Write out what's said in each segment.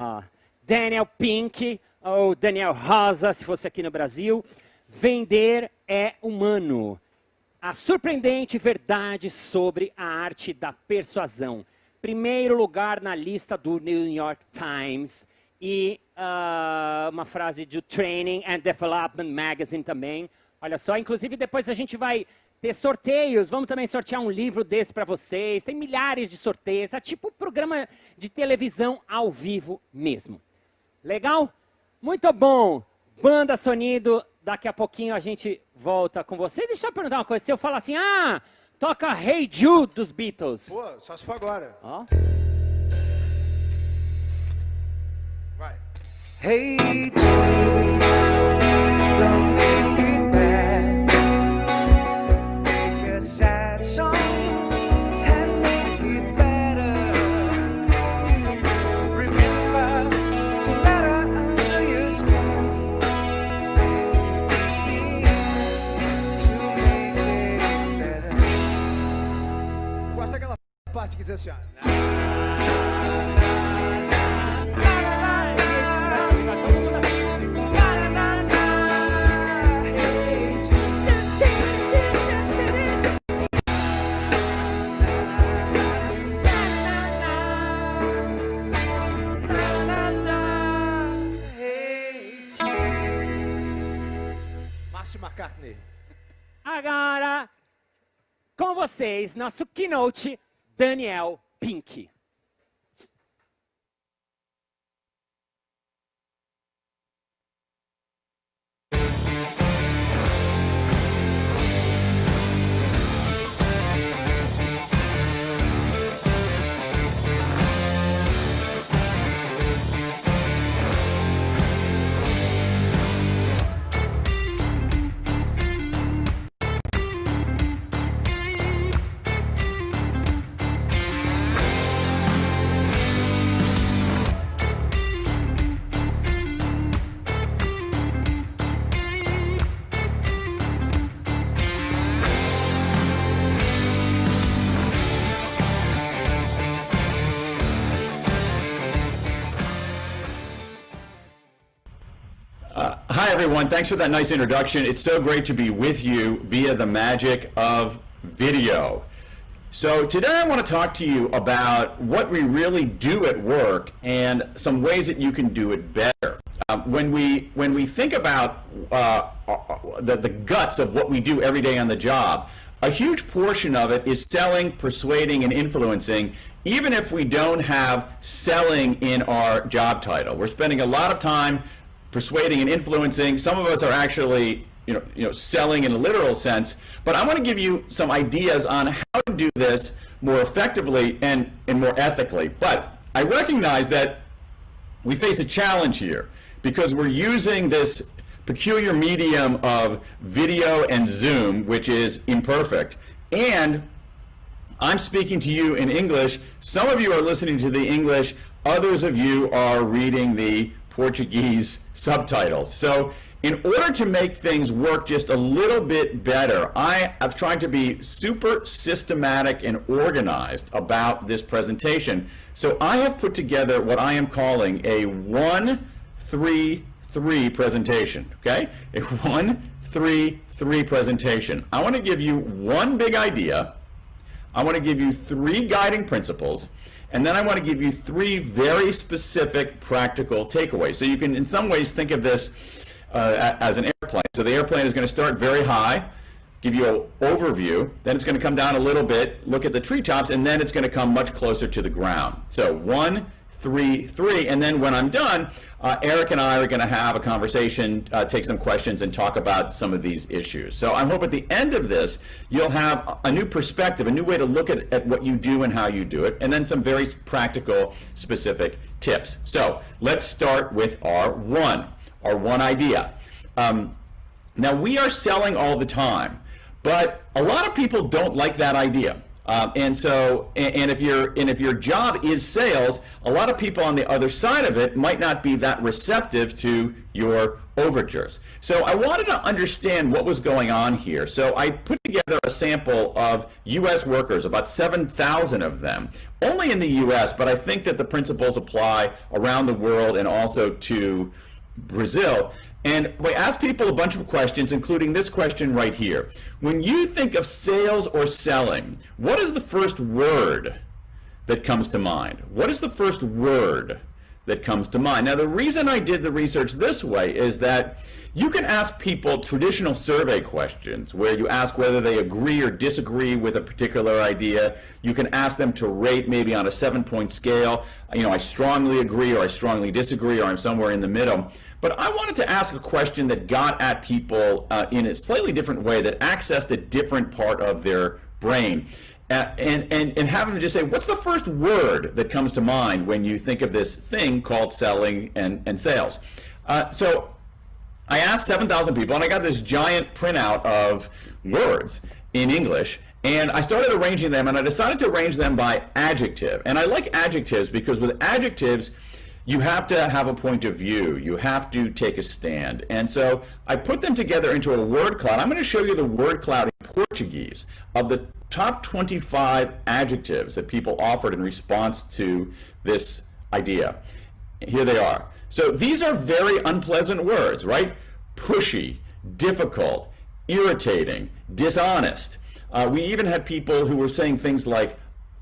Ah, Daniel Pink, ou Daniel Rosa, se fosse aqui no Brasil. Vender é humano. A surpreendente verdade sobre a arte da persuasão. Primeiro lugar na lista do New York Times. E uh, uma frase do Training and Development Magazine também. Olha só, inclusive depois a gente vai ter sorteios. Vamos também sortear um livro desse para vocês. Tem milhares de sorteios. Tá tipo programa de televisão ao vivo mesmo. Legal? Muito bom. Banda Sonido, daqui a pouquinho a gente volta com você. Deixa eu perguntar uma coisa. Se eu falar assim, ah, toca Hey Jude dos Beatles. Pô, só se for agora. Ó. Vai. Hey Jude, daquela parte que diz assim. Márcio. Agora, com vocês, nosso keynote, Daniel Pink. Everyone. Thanks for that nice introduction. It's so great to be with you via the magic of video. So, today I want to talk to you about what we really do at work and some ways that you can do it better. Um, when, we, when we think about uh, uh, the, the guts of what we do every day on the job, a huge portion of it is selling, persuading, and influencing, even if we don't have selling in our job title. We're spending a lot of time persuading and influencing. Some of us are actually, you know, you know, selling in a literal sense. But I want to give you some ideas on how to do this more effectively and, and more ethically. But I recognize that we face a challenge here because we're using this peculiar medium of video and Zoom, which is imperfect. And I'm speaking to you in English. Some of you are listening to the English, others of you are reading the Portuguese subtitles. So, in order to make things work just a little bit better, I have tried to be super systematic and organized about this presentation. So, I have put together what I am calling a 1 3 3 presentation. Okay? A 1 3 3 presentation. I want to give you one big idea. I want to give you three guiding principles, and then I want to give you three very specific practical takeaways. So you can, in some ways, think of this uh, as an airplane. So the airplane is going to start very high, give you an overview, then it's going to come down a little bit, look at the treetops, and then it's going to come much closer to the ground. So one, three, three, and then when I'm done, uh, Eric and I are going to have a conversation, uh, take some questions, and talk about some of these issues. So I hope at the end of this, you'll have a new perspective, a new way to look at, at what you do and how you do it, and then some very practical, specific tips. So let's start with our one, our one idea. Um, now we are selling all the time, but a lot of people don't like that idea. Um, and so, and, and if your and if your job is sales, a lot of people on the other side of it might not be that receptive to your overtures. So I wanted to understand what was going on here. So I put together a sample of U.S. workers, about 7,000 of them, only in the U.S., but I think that the principles apply around the world and also to Brazil. And we asked people a bunch of questions, including this question right here. When you think of sales or selling, what is the first word that comes to mind? What is the first word that comes to mind? Now, the reason I did the research this way is that you can ask people traditional survey questions where you ask whether they agree or disagree with a particular idea. You can ask them to rate maybe on a seven point scale. You know, I strongly agree or I strongly disagree or I'm somewhere in the middle. But I wanted to ask a question that got at people uh, in a slightly different way, that accessed a different part of their brain. Uh, and, and, and have them just say, what's the first word that comes to mind when you think of this thing called selling and, and sales? Uh, so I asked 7,000 people, and I got this giant printout of words in English. And I started arranging them, and I decided to arrange them by adjective. And I like adjectives because with adjectives, you have to have a point of view. You have to take a stand. And so I put them together into a word cloud. I'm going to show you the word cloud in Portuguese of the top 25 adjectives that people offered in response to this idea. Here they are. So these are very unpleasant words, right? Pushy, difficult, irritating, dishonest. Uh, we even had people who were saying things like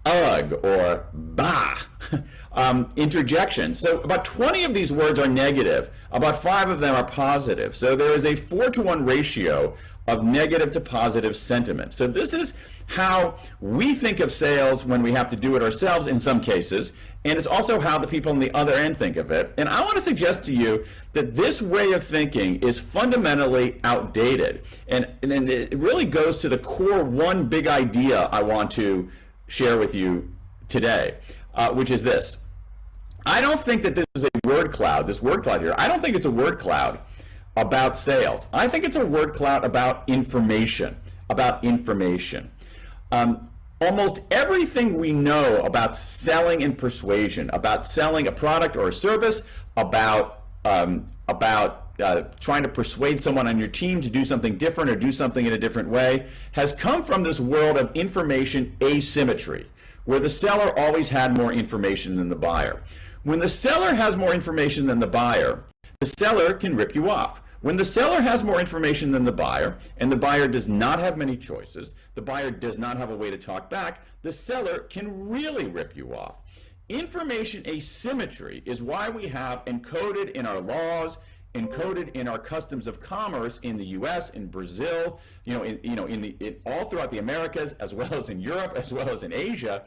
ugh or bah. um, interjections. So about 20 of these words are negative. About five of them are positive. So there is a four to one ratio of negative to positive sentiment. So this is how we think of sales when we have to do it ourselves in some cases, and it's also how the people on the other end think of it. And I want to suggest to you that this way of thinking is fundamentally outdated, and, and it really goes to the core one big idea I want to share with you today, uh, which is this. I don't think that this is a word cloud, this word cloud here. I don't think it's a word cloud about sales. I think it's a word cloud about information, about information. Um, almost everything we know about selling and persuasion, about selling a product or a service, about um, about uh, trying to persuade someone on your team to do something different or do something in a different way, has come from this world of information asymmetry, where the seller always had more information than the buyer. When the seller has more information than the buyer, the seller can rip you off. When the seller has more information than the buyer, and the buyer does not have many choices, the buyer does not have a way to talk back, the seller can really rip you off. Information asymmetry is why we have encoded in our laws, encoded in our customs of commerce in the U.S., in Brazil, you know, in, you know, in the in, all throughout the Americas, as well as in Europe, as well as in Asia,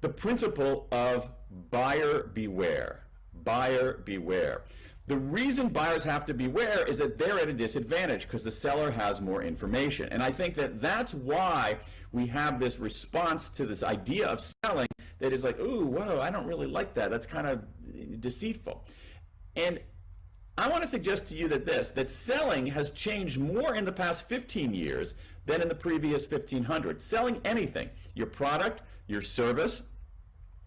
the principle of buyer beware. Buyer beware. The reason buyers have to beware is that they're at a disadvantage because the seller has more information. And I think that that's why we have this response to this idea of selling that is like, ooh, whoa, I don't really like that. That's kind of deceitful. And I want to suggest to you that this, that selling has changed more in the past 15 years than in the previous 1500. Selling anything, your product, your service,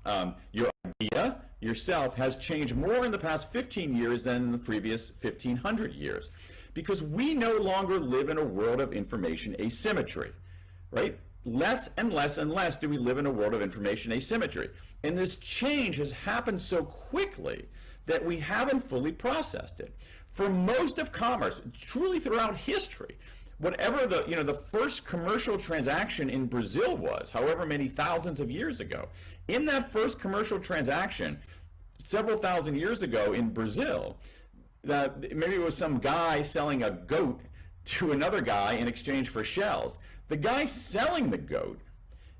um, your idea, yourself, has changed more in the past 15 years than in the previous 1500 years. Because we no longer live in a world of information asymmetry, right? Less and less and less do we live in a world of information asymmetry. And this change has happened so quickly that we haven't fully processed it. For most of commerce, truly throughout history, whatever the you know the first commercial transaction in Brazil was, however many thousands of years ago, in that first commercial transaction, several thousand years ago in Brazil, that maybe it was some guy selling a goat to another guy in exchange for shells. The guy selling the goat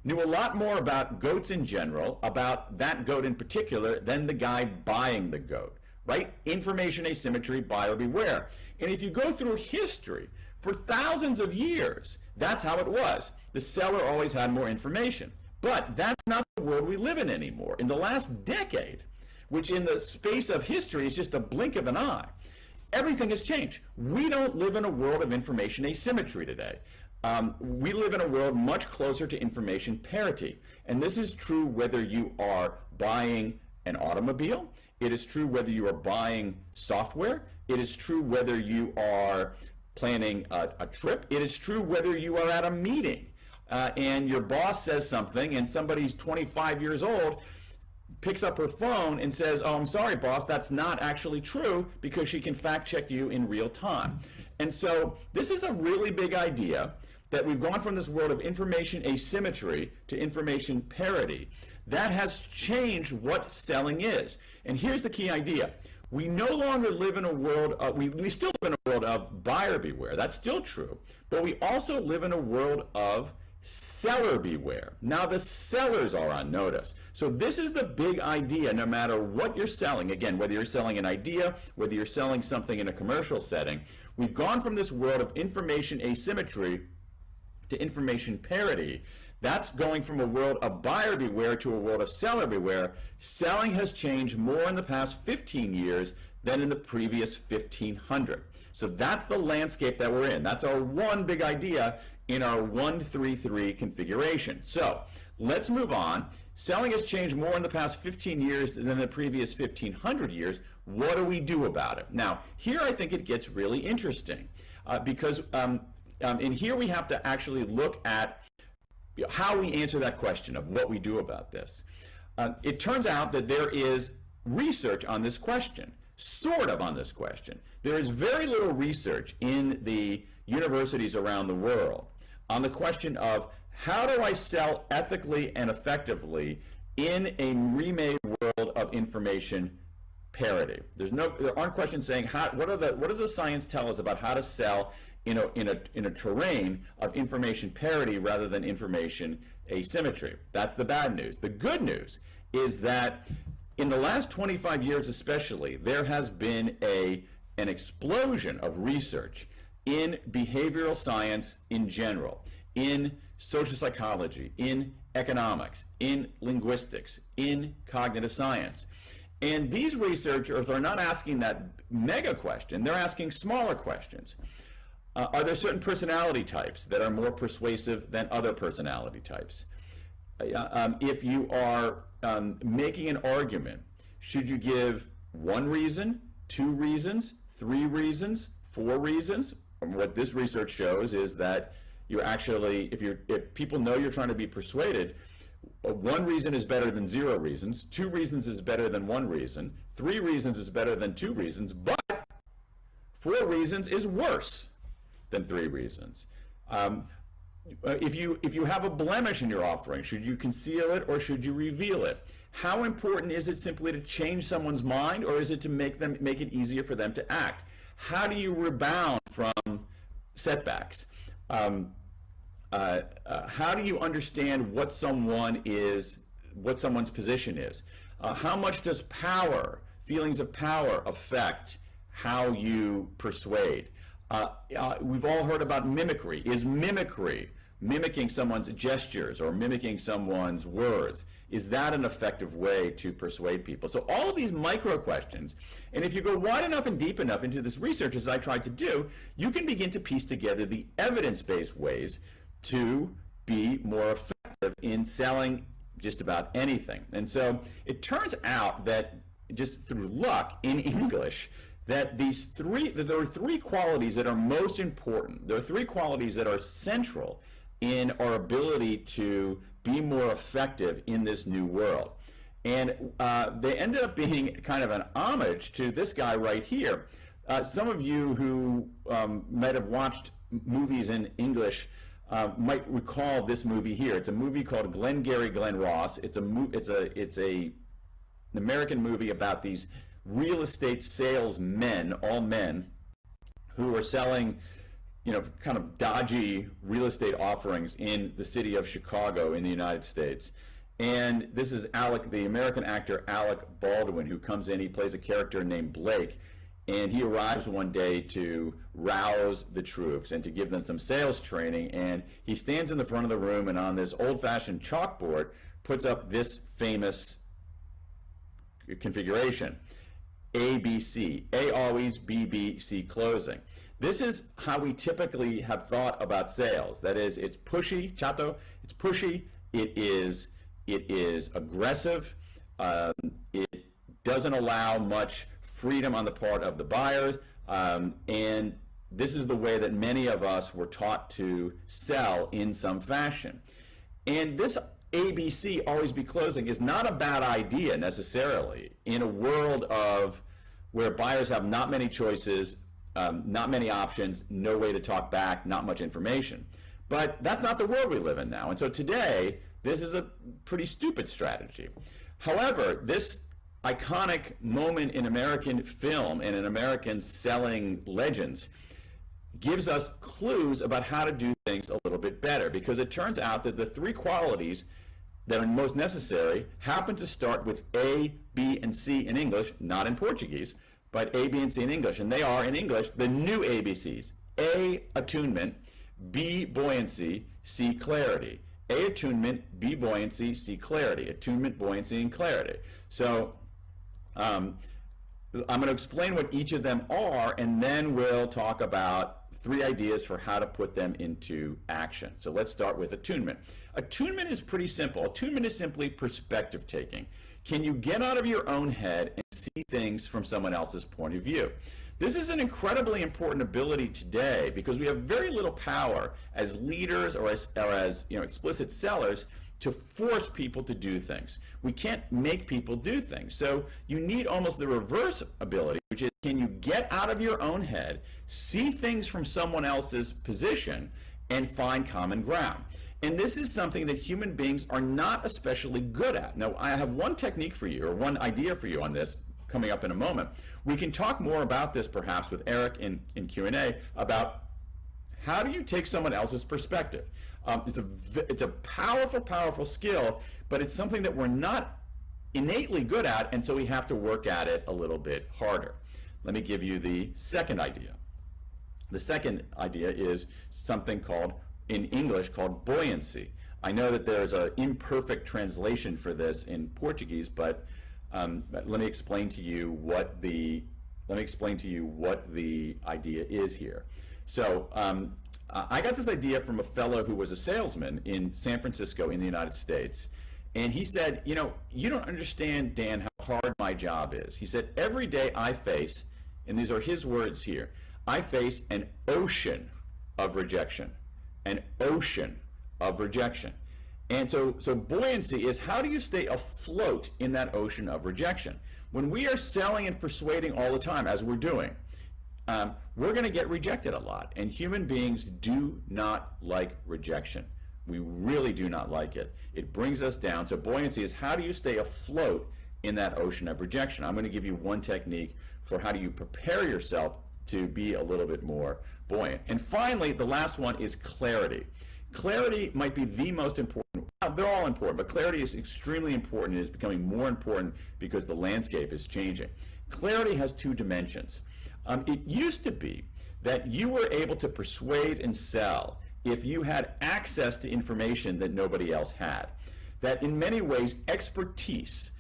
knew a lot more about goats in general, about that goat in particular, than the guy buying the goat, right? Information asymmetry, buyer beware. And if you go through history, for thousands of years, that's how it was. The seller always had more information. But that's not the world we live in anymore. In the last decade, which in the space of history is just a blink of an eye, everything has changed. We don't live in a world of information asymmetry today. Um, we live in a world much closer to information parity. And this is true whether you are buying an automobile, it is true whether you are buying software, it is true whether you are planning a, a trip, it is true whether you are at a meeting. Uh, and your boss says something and somebody's 25 years old picks up her phone and says, Oh, I'm sorry, boss, that's not actually true because she can fact check you in real time. And so this is a really big idea that we've gone from this world of information asymmetry to information parity. That has changed what selling is. And here's the key idea. We no longer live in a world, of, we, we still live in a world of buyer beware. That's still true. But we also live in a world of seller beware. Now the sellers are on notice. So this is the big idea no matter what you're selling. Again, whether you're selling an idea, whether you're selling something in a commercial setting, we've gone from this world of information asymmetry to information parity. That's going from a world of buyer beware to a world of seller beware. Selling has changed more in the past 15 years than in the previous 1500. So that's the landscape that we're in. That's our one big idea in our 133 configuration. So let's move on. Selling has changed more in the past 15 years than the previous 1500 years. What do we do about it? Now, here I think it gets really interesting uh, because um, um, and here we have to actually look at how we answer that question of what we do about this. Uh, it turns out that there is research on this question, sort of on this question. There is very little research in the universities around the world on the question of how do I sell ethically and effectively in a remade world of information parity. There's no, there aren't questions saying how, what are the, what does the science tell us about how to sell in a, in a, in a terrain of information parity rather than information asymmetry. That's the bad news. The good news is that in the last 25 years especially, there has been a, an explosion of research in behavioral science in general, in social psychology, in economics, in linguistics, in cognitive science. And these researchers are not asking that mega question, they're asking smaller questions. Uh, are there certain personality types that are more persuasive than other personality types? Uh, um, if you are um, making an argument, should you give one reason, two reasons, three reasons, four reasons? what this research shows is that you actually, if you if people know you're trying to be persuaded, uh, one reason is better than zero reasons. Two reasons is better than one reason. Three reasons is better than two reasons. But four reasons is worse than three reasons. Um, uh, if you if you have a blemish in your offering, should you conceal it or should you reveal it? How important is it simply to change someone's mind, or is it to make them make it easier for them to act? How do you rebound from setbacks? Um, uh, uh, how do you understand what someone is, what someone's position is? Uh, how much does power, feelings of power, affect how you persuade? Uh, uh, we've all heard about mimicry. Is mimicry, mimicking someone's gestures or mimicking someone's words, is that an effective way to persuade people? So all of these micro questions, and if you go wide enough and deep enough into this research, as I tried to do, you can begin to piece together the evidence-based ways to be more effective in selling just about anything. And so it turns out that just through luck in English, that these three that there are three qualities that are most important. There are three qualities that are central in our ability to be more effective in this new world. And uh, they ended up being kind of an homage to this guy right here. Uh, some of you who um, might have watched movies in English uh, might recall this movie here. It's a movie called Glengarry Glen Ross. It's a it's a it's a an American movie about these real estate salesmen, all men, who are selling, you know, kind of dodgy real estate offerings in the city of Chicago in the United States. And this is Alec, the American actor Alec Baldwin, who comes in. He plays a character named Blake, and he arrives one day to rouse the troops and to give them some sales training. And he stands in the front of the room and on this old-fashioned chalkboard puts up this famous configuration. ABC. A always, B, B, C closing. This is how we typically have thought about sales. That is, it's pushy, chato. It's pushy. It is it is aggressive. Um, it doesn't allow much freedom on the part of the buyers, um, and this is the way that many of us were taught to sell in some fashion. And this ABC, always be closing, is not a bad idea necessarily in a world of where buyers have not many choices, um, not many options, no way to talk back, not much information. But that's not the world we live in now. And so today, this is a pretty stupid strategy. However, this iconic moment in American film and in American selling legends gives us clues about how to do things a little bit better because it turns out that the three qualities that are most necessary happen to start with A, B, and C in English, not in Portuguese, but A, B, and C in English. And they are in English the new ABCs A, attunement, B, buoyancy, C, clarity. A, attunement, B, buoyancy, C, clarity. Attunement, buoyancy, and clarity. So um, I'm going to explain what each of them are, and then we'll talk about three ideas for how to put them into action. So let's start with attunement. Attunement is pretty simple. Attunement is simply perspective taking. Can you get out of your own head and see things from someone else's point of view? This is an incredibly important ability today because we have very little power as leaders or as, or as you know, explicit sellers to force people to do things. We can't make people do things. So you need almost the reverse ability, which is can you get out of your own head, see things from someone else's position, and find common ground. And this is something that human beings are not especially good at. Now, I have one technique for you, or one idea for you on this coming up in a moment. We can talk more about this perhaps with Eric in, in Q&A about how do you take someone else's perspective. Um, it's, a, it's a powerful, powerful skill, but it's something that we're not innately good at, and so we have to work at it a little bit harder. Let me give you the second idea. The second idea is something called, in English, called buoyancy. I know that there's an imperfect translation for this in Portuguese, but, um, but let me explain to you what the let me explain to you what the idea is here. So um, I got this idea from a fellow who was a salesman in San Francisco in the United States. And he said, You know, you don't understand, Dan, how hard my job is. He said, Every day I face, and these are his words here, I face an ocean of rejection. An ocean of rejection. And so, so buoyancy is how do you stay afloat in that ocean of rejection? When we are selling and persuading all the time, as we're doing, um, we're going to get rejected a lot. And human beings do not like rejection. We really do not like it. It brings us down. So buoyancy is how do you stay afloat in that ocean of rejection? I'm going to give you one technique for how do you prepare yourself to be a little bit more buoyant. And finally, the last one is clarity. Clarity might be the most important. They're all important, but clarity is extremely important. It is becoming more important because the landscape is changing. Clarity has two dimensions. Um, it used to be that you were able to persuade and sell if you had access to information that nobody else had. That in many ways, expertise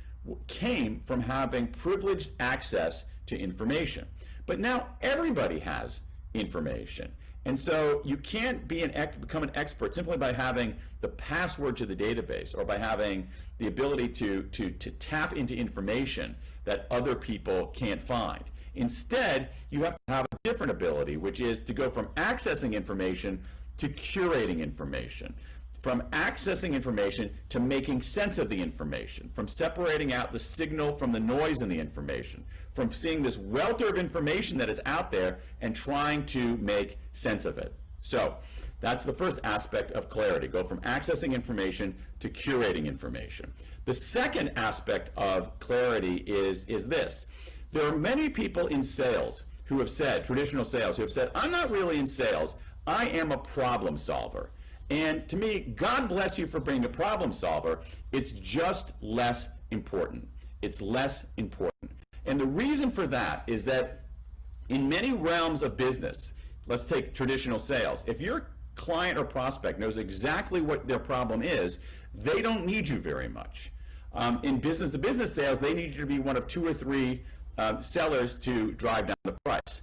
came from having privileged access to information. But now everybody has information. And so you can't be an become an expert simply by having the password to the database or by having the ability to, to, to tap into information that other people can't find. Instead, you have to have a different ability, which is to go from accessing information to curating information, from accessing information to making sense of the information, from separating out the signal from the noise in the information, from seeing this welter of information that is out there and trying to make sense of it. So that's the first aspect of clarity. Go from accessing information to curating information. The second aspect of clarity is, is this. There are many people in sales who have said, traditional sales, who have said, I'm not really in sales. I am a problem solver. And to me, God bless you for being a problem solver. It's just less important. It's less important. And the reason for that is that in many realms of business, let's take traditional sales, if your client or prospect knows exactly what their problem is, they don't need you very much. Um, in business to business sales, they need you to be one of two or three uh, sellers to drive down the price.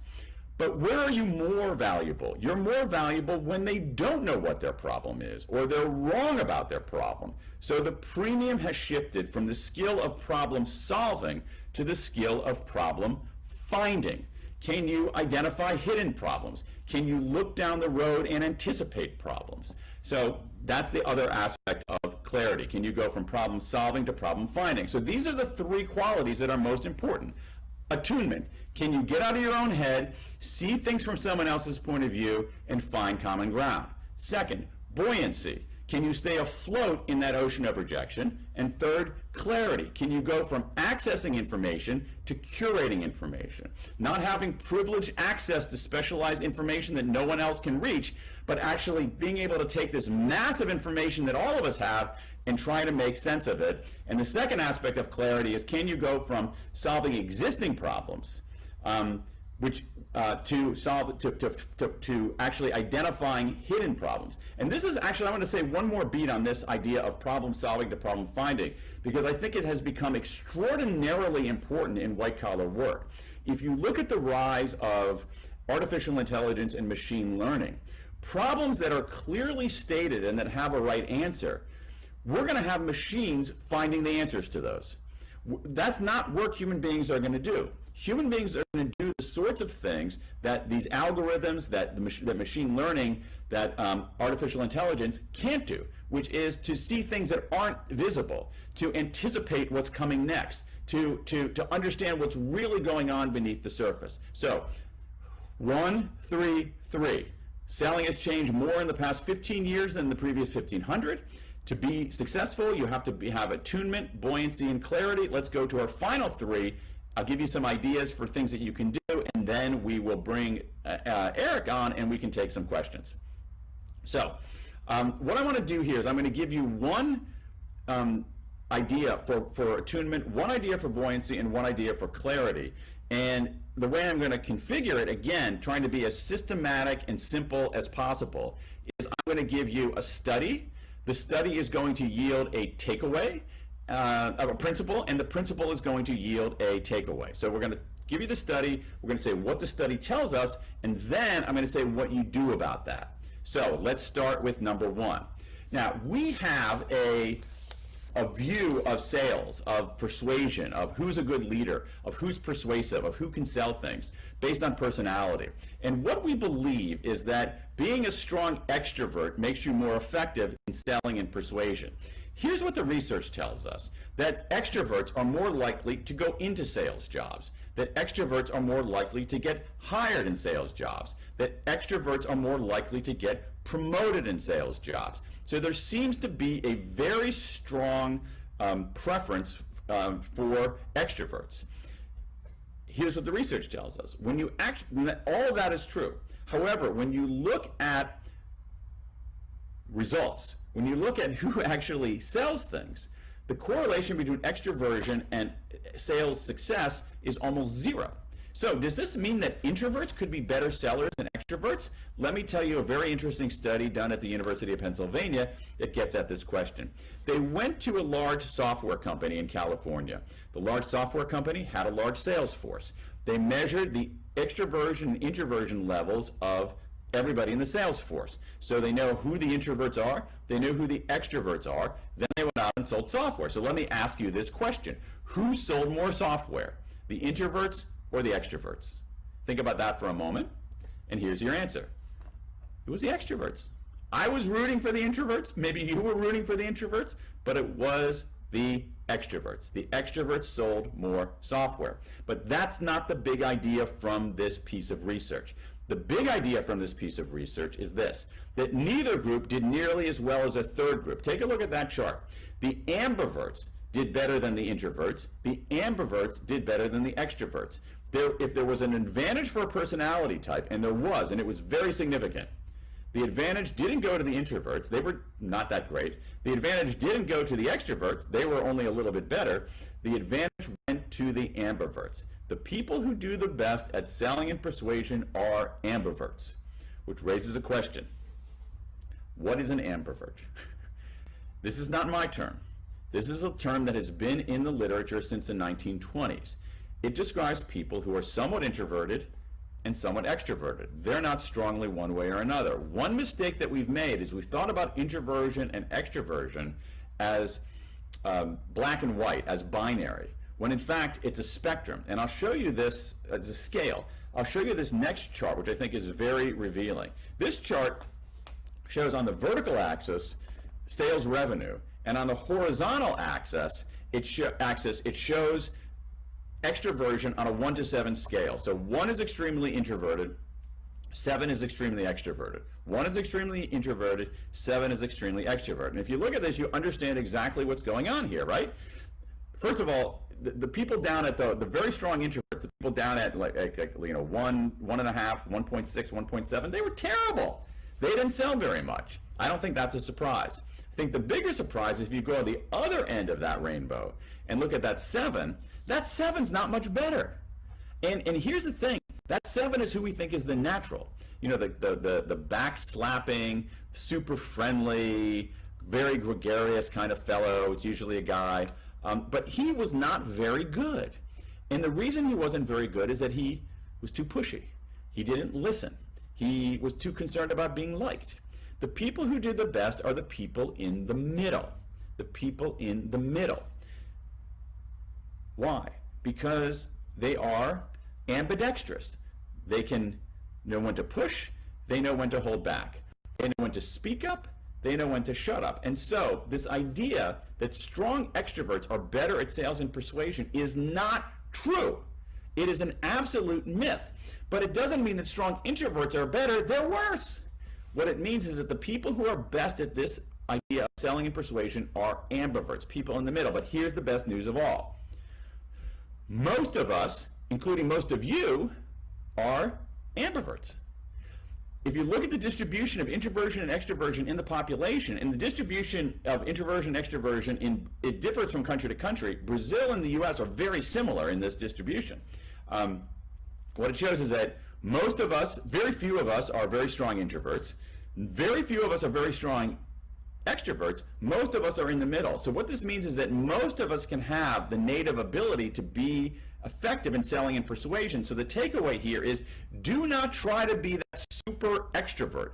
But where are you more valuable? You're more valuable when they don't know what their problem is or they're wrong about their problem. So the premium has shifted from the skill of problem solving to the skill of problem finding. Can you identify hidden problems? Can you look down the road and anticipate problems? So that's the other aspect of clarity. Can you go from problem solving to problem finding? So these are the three qualities that are most important. Attunement. Can you get out of your own head, see things from someone else's point of view, and find common ground? Second, buoyancy. Can you stay afloat in that ocean of rejection? And third, clarity. Can you go from accessing information to curating information? Not having privileged access to specialized information that no one else can reach, but actually being able to take this massive information that all of us have and try to make sense of it. And the second aspect of clarity is can you go from solving existing problems um, which uh, to solve to, to, to, to actually identifying hidden problems. And this is actually I want to say one more beat on this idea of problem solving to problem finding because I think it has become extraordinarily important in white collar work. If you look at the rise of artificial intelligence and machine learning, problems that are clearly stated and that have a right answer, we're going to have machines finding the answers to those. That's not work human beings are going to do. Human beings are going to do the sorts of things that these algorithms, that the that machine learning, that um, artificial intelligence can't do, which is to see things that aren't visible, to anticipate what's coming next, to, to, to understand what's really going on beneath the surface. So, one, three, three. Selling has changed more in the past 15 years than the previous 1500. To be successful, you have to be, have attunement, buoyancy, and clarity. Let's go to our final three. I'll give you some ideas for things that you can do, and then we will bring uh, uh, Eric on and we can take some questions. So, um, what I want to do here is I'm going to give you one um, idea for, for attunement, one idea for buoyancy, and one idea for clarity. And the way I'm going to configure it, again, trying to be as systematic and simple as possible, is I'm going to give you a study. The study is going to yield a takeaway, uh, of a principle, and the principle is going to yield a takeaway. So we're going to give you the study, we're going to say what the study tells us, and then I'm going to say what you do about that. So let's start with number one. Now, we have a a view of sales, of persuasion, of who's a good leader, of who's persuasive, of who can sell things based on personality. And what we believe is that being a strong extrovert makes you more effective in selling and persuasion. Here's what the research tells us that extroverts are more likely to go into sales jobs, that extroverts are more likely to get hired in sales jobs, that extroverts are more likely to get promoted in sales jobs. So there seems to be a very strong um, preference um, for extroverts. Here's what the research tells us. When you act, all that is true. However, when you look at results, when you look at who actually sells things, the correlation between extroversion and sales success is almost zero. So does this mean that introverts could be better sellers than extroverts? Let me tell you a very interesting study done at the University of Pennsylvania that gets at this question. They went to a large software company in California. The large software company had a large sales force. They measured the extroversion and introversion levels of everybody in the sales force. So they know who the introverts are, they know who the extroverts are, then they went out and sold software. So let me ask you this question. Who sold more software? The introverts or the extroverts? Think about that for a moment, and here's your answer. It was the extroverts. I was rooting for the introverts, maybe you were rooting for the introverts, but it was the extroverts. The extroverts sold more software. But that's not the big idea from this piece of research. The big idea from this piece of research is this, that neither group did nearly as well as a third group. Take a look at that chart. The ambiverts did better than the introverts. The ambiverts did better than the extroverts. There, if there was an advantage for a personality type, and there was, and it was very significant, the advantage didn't go to the introverts. They were not that great. The advantage didn't go to the extroverts. They were only a little bit better. The advantage went to the ambiverts. The people who do the best at selling and persuasion are ambiverts, which raises a question. What is an ambivert? this is not my term. This is a term that has been in the literature since the 1920s. It describes people who are somewhat introverted and somewhat extroverted. They're not strongly one way or another. One mistake that we've made is we've thought about introversion and extroversion as um, black and white, as binary, when in fact it's a spectrum. And I'll show you this uh, as a scale. I'll show you this next chart, which I think is very revealing. This chart shows on the vertical axis sales revenue, and on the horizontal axis, it, axis, it shows extroversion on a 1 to 7 scale. So 1 is extremely introverted, 7 is extremely extroverted. 1 is extremely introverted, 7 is extremely extroverted. And if you look at this, you understand exactly what's going on here, right? First of all, the, the people down at the, the very strong introverts, the people down at like, like, like you know, 1, 1.5, 1.6, 1.7, they were terrible. They didn't sell very much. I don't think that's a surprise. I think the bigger surprise is if you go to the other end of that rainbow and look at that 7, that seven's not much better. And and here's the thing: that seven is who we think is the natural. You know, the the the, the back slapping, super friendly, very gregarious kind of fellow. It's usually a guy, um, but he was not very good. And the reason he wasn't very good is that he was too pushy. He didn't listen. He was too concerned about being liked. The people who did the best are the people in the middle. The people in the middle. Why? Because they are ambidextrous. They can know when to push, they know when to hold back. They know when to speak up, they know when to shut up. And so, this idea that strong extroverts are better at sales and persuasion is not true. It is an absolute myth. But it doesn't mean that strong introverts are better, they're worse. What it means is that the people who are best at this idea of selling and persuasion are ambiverts, people in the middle. But here's the best news of all most of us, including most of you, are ambiverts. If you look at the distribution of introversion and extroversion in the population, and the distribution of introversion and extroversion, in, it differs from country to country. Brazil and the U.S. are very similar in this distribution. Um, what it shows is that most of us, very few of us, are very strong introverts. Very few of us are very strong extroverts, most of us are in the middle. So what this means is that most of us can have the native ability to be effective in selling and persuasion. So the takeaway here is do not try to be that super extrovert.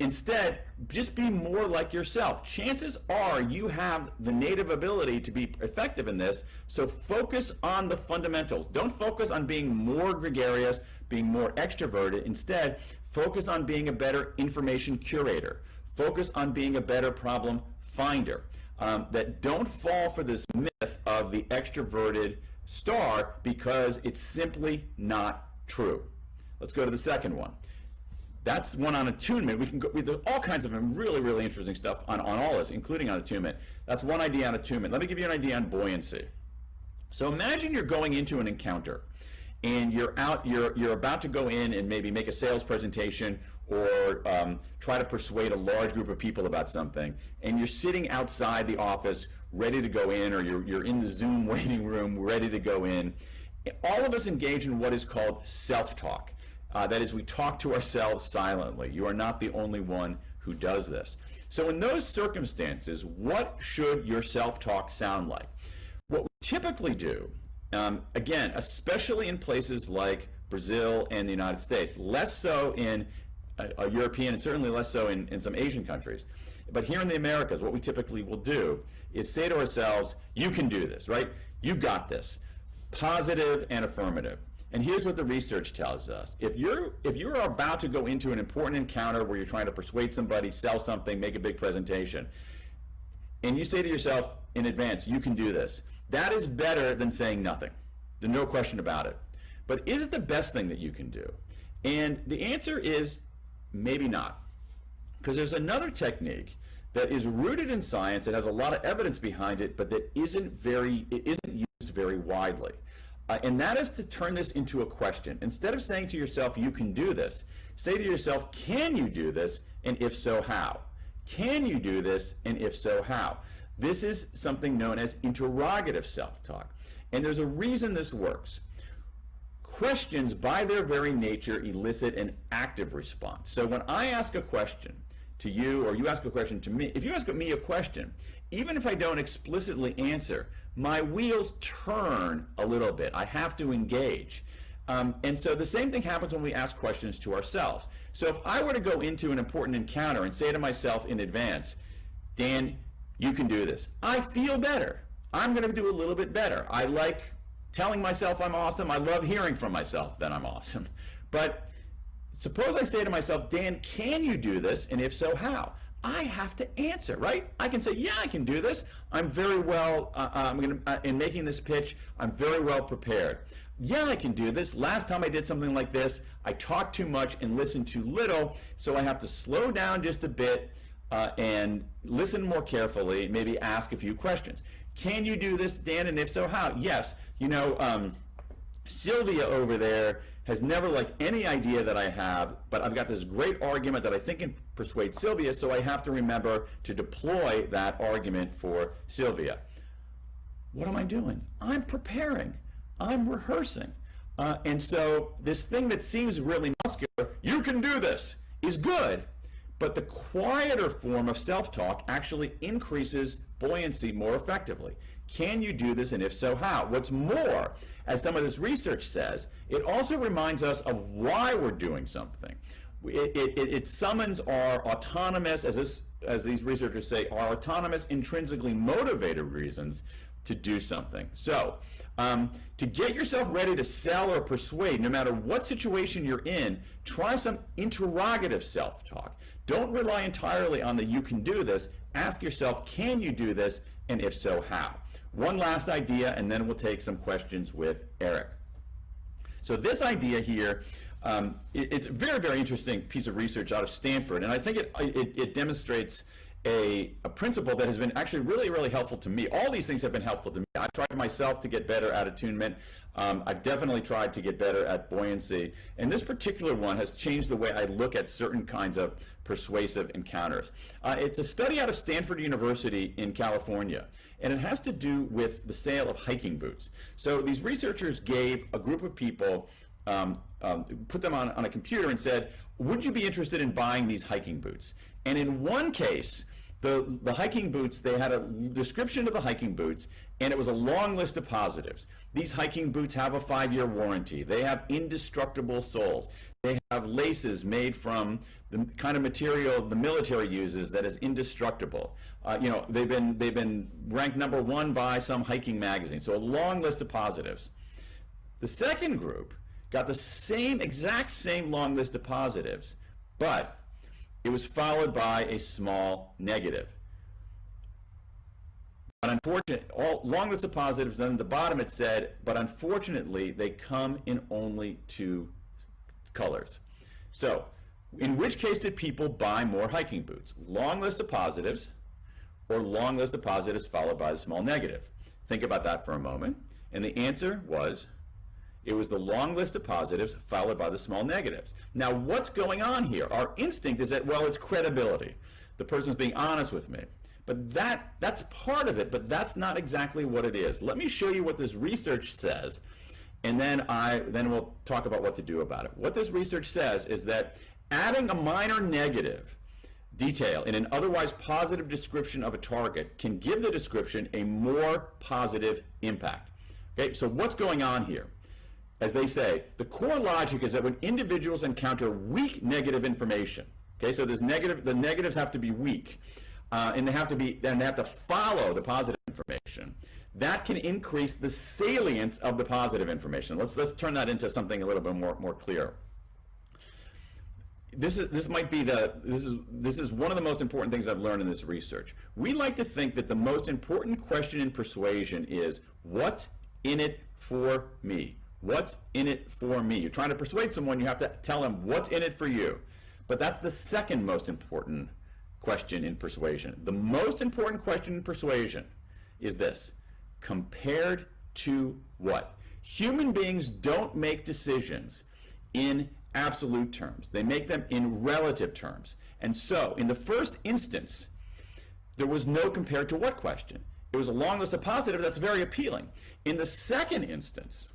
Instead, just be more like yourself. Chances are you have the native ability to be effective in this, so focus on the fundamentals. Don't focus on being more gregarious, being more extroverted. Instead, focus on being a better information curator. Focus on being a better problem finder. Um, that don't fall for this myth of the extroverted star because it's simply not true. Let's go to the second one. That's one on attunement. We can go, there's all kinds of really, really interesting stuff on, on all this, including on attunement. That's one idea on attunement. Let me give you an idea on buoyancy. So imagine you're going into an encounter and you're out, you're, you're about to go in and maybe make a sales presentation or um, try to persuade a large group of people about something, and you're sitting outside the office ready to go in, or you're, you're in the Zoom waiting room ready to go in, all of us engage in what is called self-talk. Uh, that is, we talk to ourselves silently. You are not the only one who does this. So in those circumstances, what should your self-talk sound like? What we typically do, um, again, especially in places like Brazil and the United States, less so in a, European and certainly less so in, in some Asian countries. But here in the Americas, what we typically will do is say to ourselves, you can do this, right? You got this. Positive and affirmative. And here's what the research tells us. If you're if you're about to go into an important encounter where you're trying to persuade somebody, sell something, make a big presentation, and you say to yourself in advance, you can do this, that is better than saying nothing. There's no question about it. But is it the best thing that you can do? And the answer is Maybe not. Because there's another technique that is rooted in science that has a lot of evidence behind it, but that isn't very it isn't used very widely. Uh, and that is to turn this into a question. Instead of saying to yourself, you can do this, say to yourself, can you do this? And if so, how? Can you do this? And if so, how? This is something known as interrogative self-talk. And there's a reason this works questions by their very nature elicit an active response. So when I ask a question to you or you ask a question to me, if you ask me a question, even if I don't explicitly answer, my wheels turn a little bit. I have to engage. Um, and so the same thing happens when we ask questions to ourselves. So if I were to go into an important encounter and say to myself in advance, Dan, you can do this. I feel better. I'm going to do a little bit better. I like telling myself I'm awesome. I love hearing from myself that I'm awesome. But suppose I say to myself, Dan, can you do this? And if so, how? I have to answer, right? I can say, yeah, I can do this. I'm very well, uh, uh I'm to, uh, in making this pitch, I'm very well prepared. Yeah, I can do this. Last time I did something like this, I talked too much and listened too little, so I have to slow down just a bit uh, and listen more carefully, maybe ask a few questions. Can you do this, Dan? And if so, how? Yes. You know, um, Sylvia over there has never liked any idea that I have, but I've got this great argument that I think can persuade Sylvia, so I have to remember to deploy that argument for Sylvia. What am I doing? I'm preparing. I'm rehearsing. Uh, and so this thing that seems really muscular, you can do this, is good, but the quieter form of self-talk actually increases buoyancy more effectively. Can you do this, and if so, how? What's more, as some of this research says, it also reminds us of why we're doing something. It, it, it, summons our autonomous, as, this, as these researchers say, our autonomous, intrinsically motivated reasons to do something. So, um, to get yourself ready to sell or persuade, no matter what situation you're in, try some interrogative self talk. Don't rely entirely on the you can do this. Ask yourself, can you do this? And if so, how? One last idea, and then we'll take some questions with Eric. So, this idea here. Um, it, it's a very, very interesting piece of research out of Stanford, and I think it, it, it demonstrates a, a, principle that has been actually really, really helpful to me. All these things have been helpful to me. I've tried myself to get better at attunement. Um, I've definitely tried to get better at buoyancy. And this particular one has changed the way I look at certain kinds of persuasive encounters. Uh, it's a study out of Stanford University in California, and it has to do with the sale of hiking boots. So these researchers gave a group of people um, um, put them on, on a computer and said, would you be interested in buying these hiking boots? And in one case, the, the hiking boots, they had a description of the hiking boots, and it was a long list of positives. These hiking boots have a five-year warranty. They have indestructible soles. They have laces made from the kind of material the military uses that is indestructible. Uh, you know, they've been, they've been ranked number one by some hiking magazine. So a long list of positives. The second group got the same, exact same long list of positives, but it was followed by a small negative. But unfortunately, all long list of positives, then at the bottom it said, but unfortunately, they come in only two colors. So, in which case did people buy more hiking boots? Long list of positives or long list of positives followed by the small negative? Think about that for a moment. And the answer was it was the long list of positives followed by the small negatives. Now, what's going on here? Our instinct is that, well, it's credibility. The person's being honest with me. But that that's part of it, but that's not exactly what it is. Let me show you what this research says, and then I then we'll talk about what to do about it. What this research says is that adding a minor negative detail in an otherwise positive description of a target can give the description a more positive impact. Okay, so what's going on here? As they say, the core logic is that when individuals encounter weak negative information, okay, so there's negative, the negatives have to be weak, uh, and they have to be, and they have to follow the positive information. That can increase the salience of the positive information. Let's let's turn that into something a little bit more more clear. This is this might be the this is this is one of the most important things I've learned in this research. We like to think that the most important question in persuasion is what's in it for me What's in it for me? You're trying to persuade someone, you have to tell them what's in it for you. But that's the second most important question in persuasion. The most important question in persuasion is this compared to what? Human beings don't make decisions in absolute terms, they make them in relative terms. And so, in the first instance, there was no compared to what question. It was a long list of positive that's very appealing. In the second instance,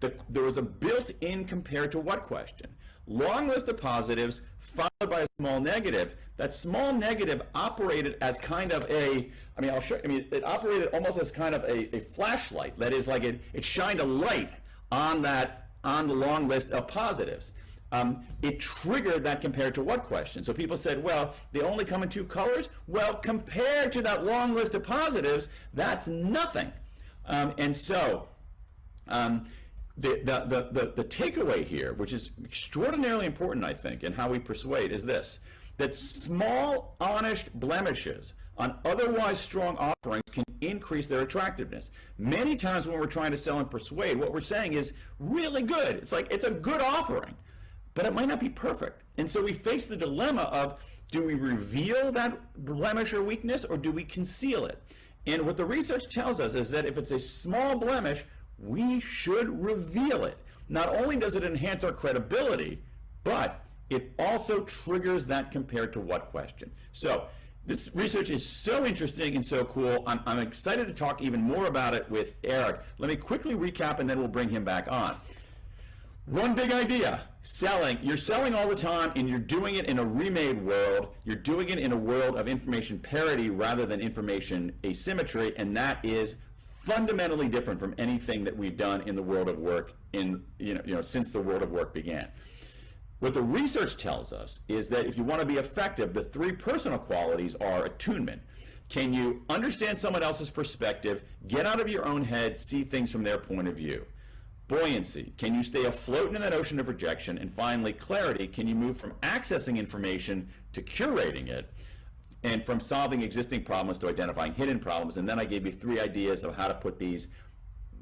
the, there was a built-in compared to what question. Long list of positives followed by a small negative. That small negative operated as kind of a, I mean, I'll show, I mean, it operated almost as kind of a, a flashlight. That is like it, it shined a light on that on the long list of positives. Um, it triggered that compared to what question? So people said, well, they only come in two colors. Well, compared to that long list of positives, that's nothing. Um, and so um, the, the, the, the, takeaway here, which is extraordinarily important, I think, in how we persuade, is this that small, honest blemishes on otherwise strong offerings can increase their attractiveness. Many times when we're trying to sell and persuade, what we're saying is really good. It's like it's a good offering, but it might not be perfect. And so we face the dilemma of do we reveal that blemish or weakness or do we conceal it? And what the research tells us is that if it's a small blemish, we should reveal it. Not only does it enhance our credibility, but it also triggers that compared to what question. So this research is so interesting and so cool. I'm, I'm excited to talk even more about it with Eric. Let me quickly recap and then we'll bring him back on. One big idea, selling. You're selling all the time and you're doing it in a remade world. You're doing it in a world of information parity rather than information asymmetry, and that is fundamentally different from anything that we've done in the world of work in you know, you know since the world of work began. What the research tells us is that if you want to be effective, the three personal qualities are attunement. Can you understand someone else's perspective, get out of your own head, see things from their point of view? Buoyancy. Can you stay afloat in that ocean of rejection? And finally, clarity. Can you move from accessing information to curating it? And from solving existing problems to identifying hidden problems. And then I gave you three ideas of how to put these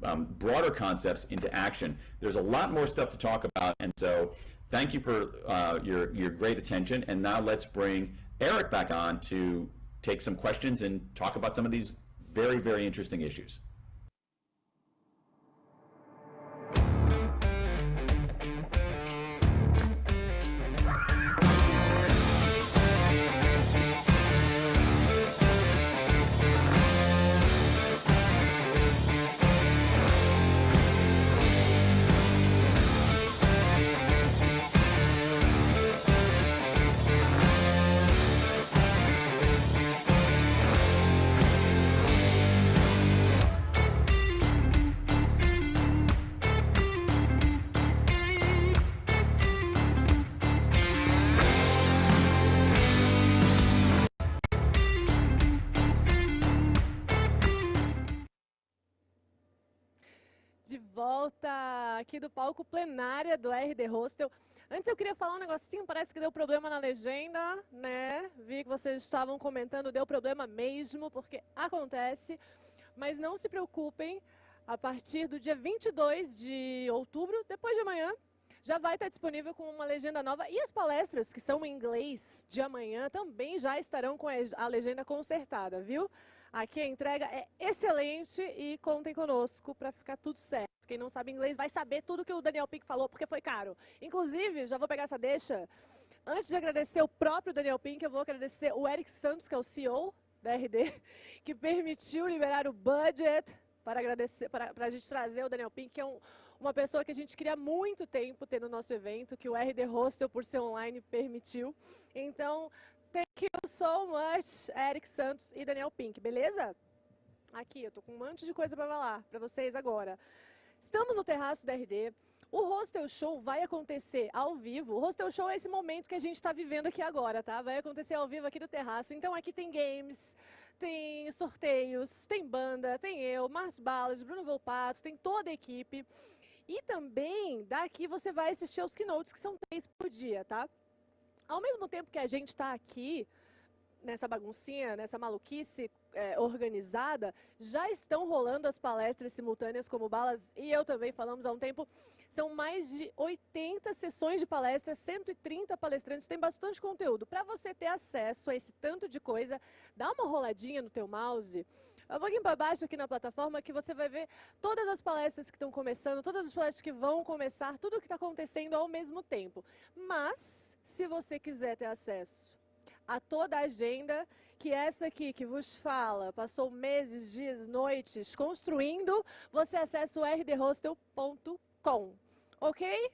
um, broader concepts into action. There's a lot more stuff to talk about. And so thank you for uh, your, your great attention. And now let's bring Eric back on to take some questions and talk about some of these very, very interesting issues. Volta aqui do palco plenária do RD Hostel. Antes eu queria falar um negocinho, parece que deu problema na legenda, né? Vi que vocês estavam comentando, deu problema mesmo, porque acontece. Mas não se preocupem, a partir do dia 22 de outubro, depois de amanhã, já vai estar disponível com uma legenda nova. E as palestras, que são em inglês de amanhã, também já estarão com a legenda consertada, viu? Aqui a entrega é excelente e contem conosco para ficar tudo certo. Quem não sabe inglês vai saber tudo que o Daniel Pink falou, porque foi caro. Inclusive, já vou pegar essa deixa. Antes de agradecer o próprio Daniel Pink, eu vou agradecer o Eric Santos, que é o CEO da RD, que permitiu liberar o budget para agradecer, para, para a gente trazer o Daniel Pink, que é um, uma pessoa que a gente queria muito tempo ter no nosso evento, que o RD Hostel, por ser online, permitiu. Então, Thank you so much, Eric Santos e Daniel Pink, beleza? Aqui, eu tô com um monte de coisa para falar para vocês agora. Estamos no terraço da RD. O Hostel Show vai acontecer ao vivo. O Hostel Show é esse momento que a gente está vivendo aqui agora, tá? Vai acontecer ao vivo aqui do terraço. Então aqui tem games, tem sorteios, tem banda, tem eu, Márcio Balas, Bruno Volpato, tem toda a equipe. E também daqui você vai assistir aos keynotes, que são três por dia, tá? Ao mesmo tempo que a gente está aqui, nessa baguncinha, nessa maluquice é, organizada, já estão rolando as palestras simultâneas, como Balas e eu também falamos há um tempo. São mais de 80 sessões de palestras, 130 palestrantes, tem bastante conteúdo. Para você ter acesso a esse tanto de coisa, dá uma roladinha no teu mouse, um pouquinho para baixo aqui na plataforma que você vai ver todas as palestras que estão começando, todas as palestras que vão começar, tudo o que está acontecendo ao mesmo tempo. Mas se você quiser ter acesso a toda a agenda que essa aqui que vos fala, passou meses, dias, noites construindo, você acessa o rdhostel.com. Ok?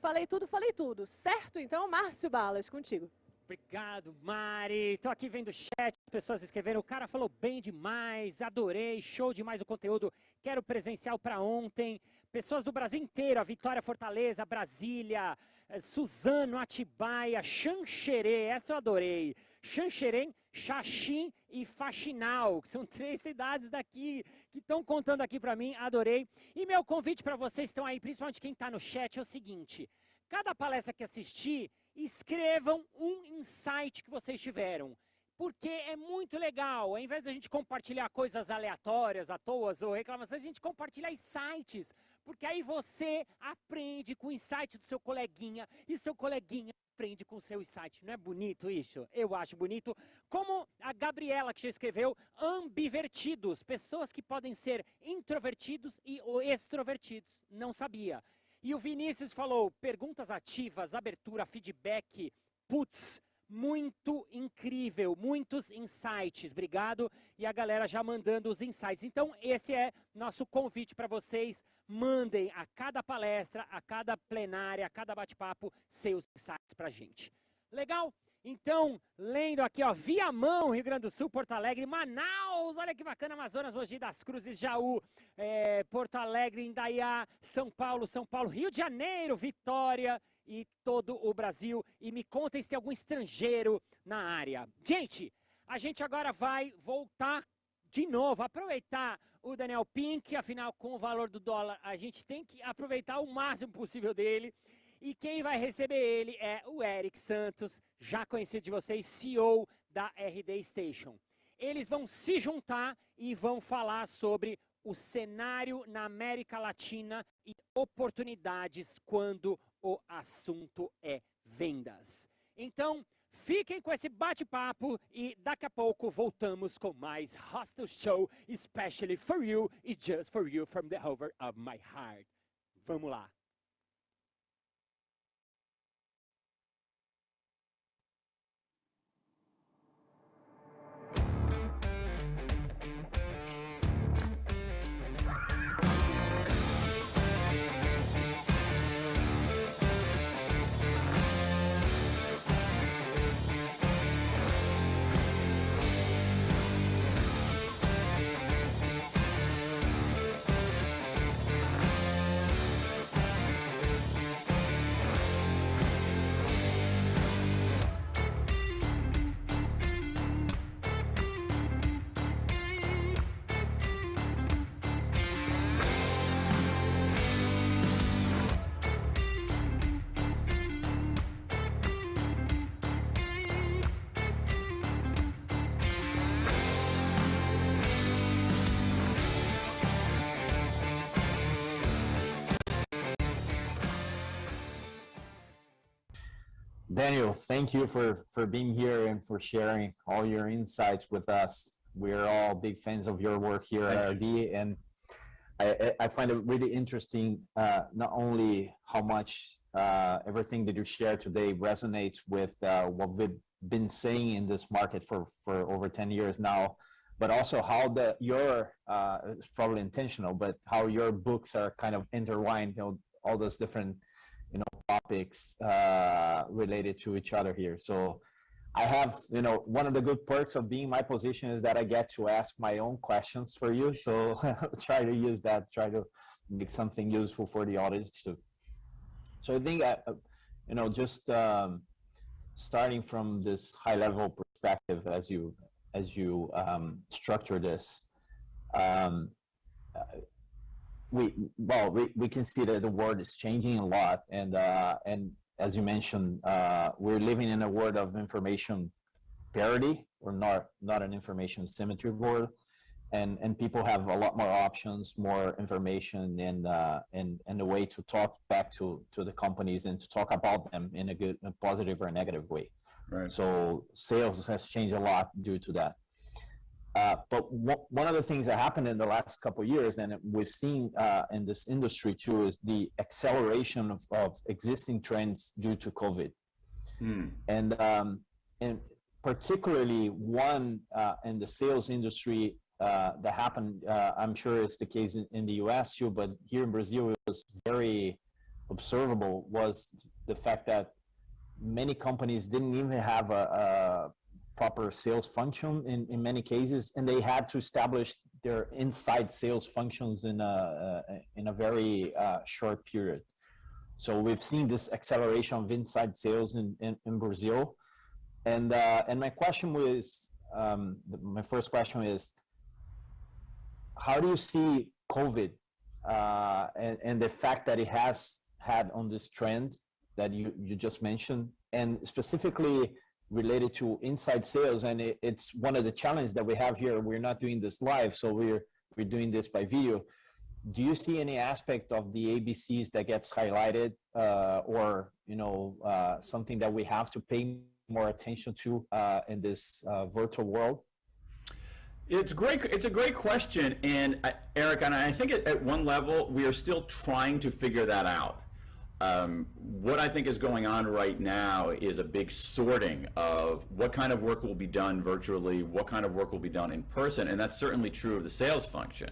Falei tudo, falei tudo. Certo? Então, Márcio Balas, contigo. Obrigado, Mari. Tô aqui vendo o chat, as pessoas escrevendo. O cara falou bem demais, adorei, show demais o conteúdo. Quero presencial para ontem. Pessoas do Brasil inteiro, a Vitória Fortaleza, Brasília, eh, Suzano, Atibaia, Xanxerê, essa eu adorei. Xanxerém, Xaxim e Faxinal, que são três cidades daqui que estão contando aqui para mim, adorei. E meu convite para vocês estão aí, principalmente quem está no chat, é o seguinte: cada palestra que assistir, escrevam um insight que vocês tiveram. Porque é muito legal, ao invés da gente compartilhar coisas aleatórias, à toa ou reclamações, a gente compartilha insights. Porque aí você aprende com o insight do seu coleguinha e seu coleguinha aprende com o seu insight. Não é bonito isso? Eu acho bonito. Como a Gabriela que já escreveu, ambivertidos, pessoas que podem ser introvertidos e extrovertidos. Não sabia. E o Vinícius falou: perguntas ativas, abertura, feedback, putz, muito incrível, muitos insights. Obrigado. E a galera já mandando os insights. Então, esse é nosso convite para vocês. Mandem a cada palestra, a cada plenária, a cada bate-papo, seus insights para a gente. Legal? Então, lendo aqui, ó, Viamão, Rio Grande do Sul, Porto Alegre, Manaus, olha que bacana, Amazonas, Mogi das Cruzes, Jaú, é, Porto Alegre, Indaiá, São Paulo, São Paulo, Rio de Janeiro, Vitória e todo o Brasil. E me contem se tem algum estrangeiro na área. Gente, a gente agora vai voltar de novo, aproveitar o Daniel Pink, afinal, com o valor do dólar, a gente tem que aproveitar o máximo possível dele. E quem vai receber ele é o Eric Santos, já conhecido de vocês, CEO da RD Station. Eles vão se juntar e vão falar sobre o cenário na América Latina e oportunidades quando o assunto é vendas. Então, fiquem com esse bate-papo e daqui a pouco voltamos com mais Hostel Show, especially for you e just for you from the over of my heart. Vamos lá. Daniel, thank you for, for being here and for sharing all your insights with us. We're all big fans of your work here at RD, and I, I find it really interesting uh, not only how much uh, everything that you share today resonates with uh, what we've been saying in this market for, for over 10 years now, but also how the your uh, it's probably intentional, but how your books are kind of intertwined. You know, all those different you know topics uh, related to each other here. So I have, you know, one of the good perks of being my position is that I get to ask my own questions for you. So try to use that, try to make something useful for the audience too. So I think, uh, you know, just um, starting from this high level perspective as you as you um, structure this. Um, we well we, we can see that the world is changing a lot and uh, and as you mentioned uh, we're living in a world of information parity or not not an information symmetry world. And and people have a lot more options more information and uh, and and a way to talk back to to the companies and to talk about them in a good a positive or a negative way. Right. so sales has changed a lot due to that uh, but one of the things that happened in the last couple of years, and we've seen uh, in this industry too, is the acceleration of, of existing trends due to COVID, Hmm. and um, and particularly one uh, in the sales industry uh, that happened. Uh, I'm sure it's the case in, in the U.S. too, but here in Brazil, it was very observable. Was the fact that many companies didn't even have a, a proper sales function in, in many cases, and they had to establish their inside sales functions in a, uh, in a very uh, short period. So we've seen this acceleration of inside sales in, in, in Brazil. And, uh, and my question was, um, my first question is, how do you see COVID uh, and, and the fact that it has had on this trend that you, you just mentioned, and specifically related to inside sales? And it, it's one of the challenges that we have here. We're not doing this live, so we're, we're doing this by video do you see any aspect of the ABCs that gets highlighted, uh, or you know, uh, something that we have to pay more attention to uh, in this uh, virtual world? It's great. It's a great question, and Eric, and I think at, at, one level we are still trying to figure that out. Um, what I think is going on right now is a big sorting of what kind of work will be done virtually, what kind of work will be done in person, and that's certainly true of the sales function.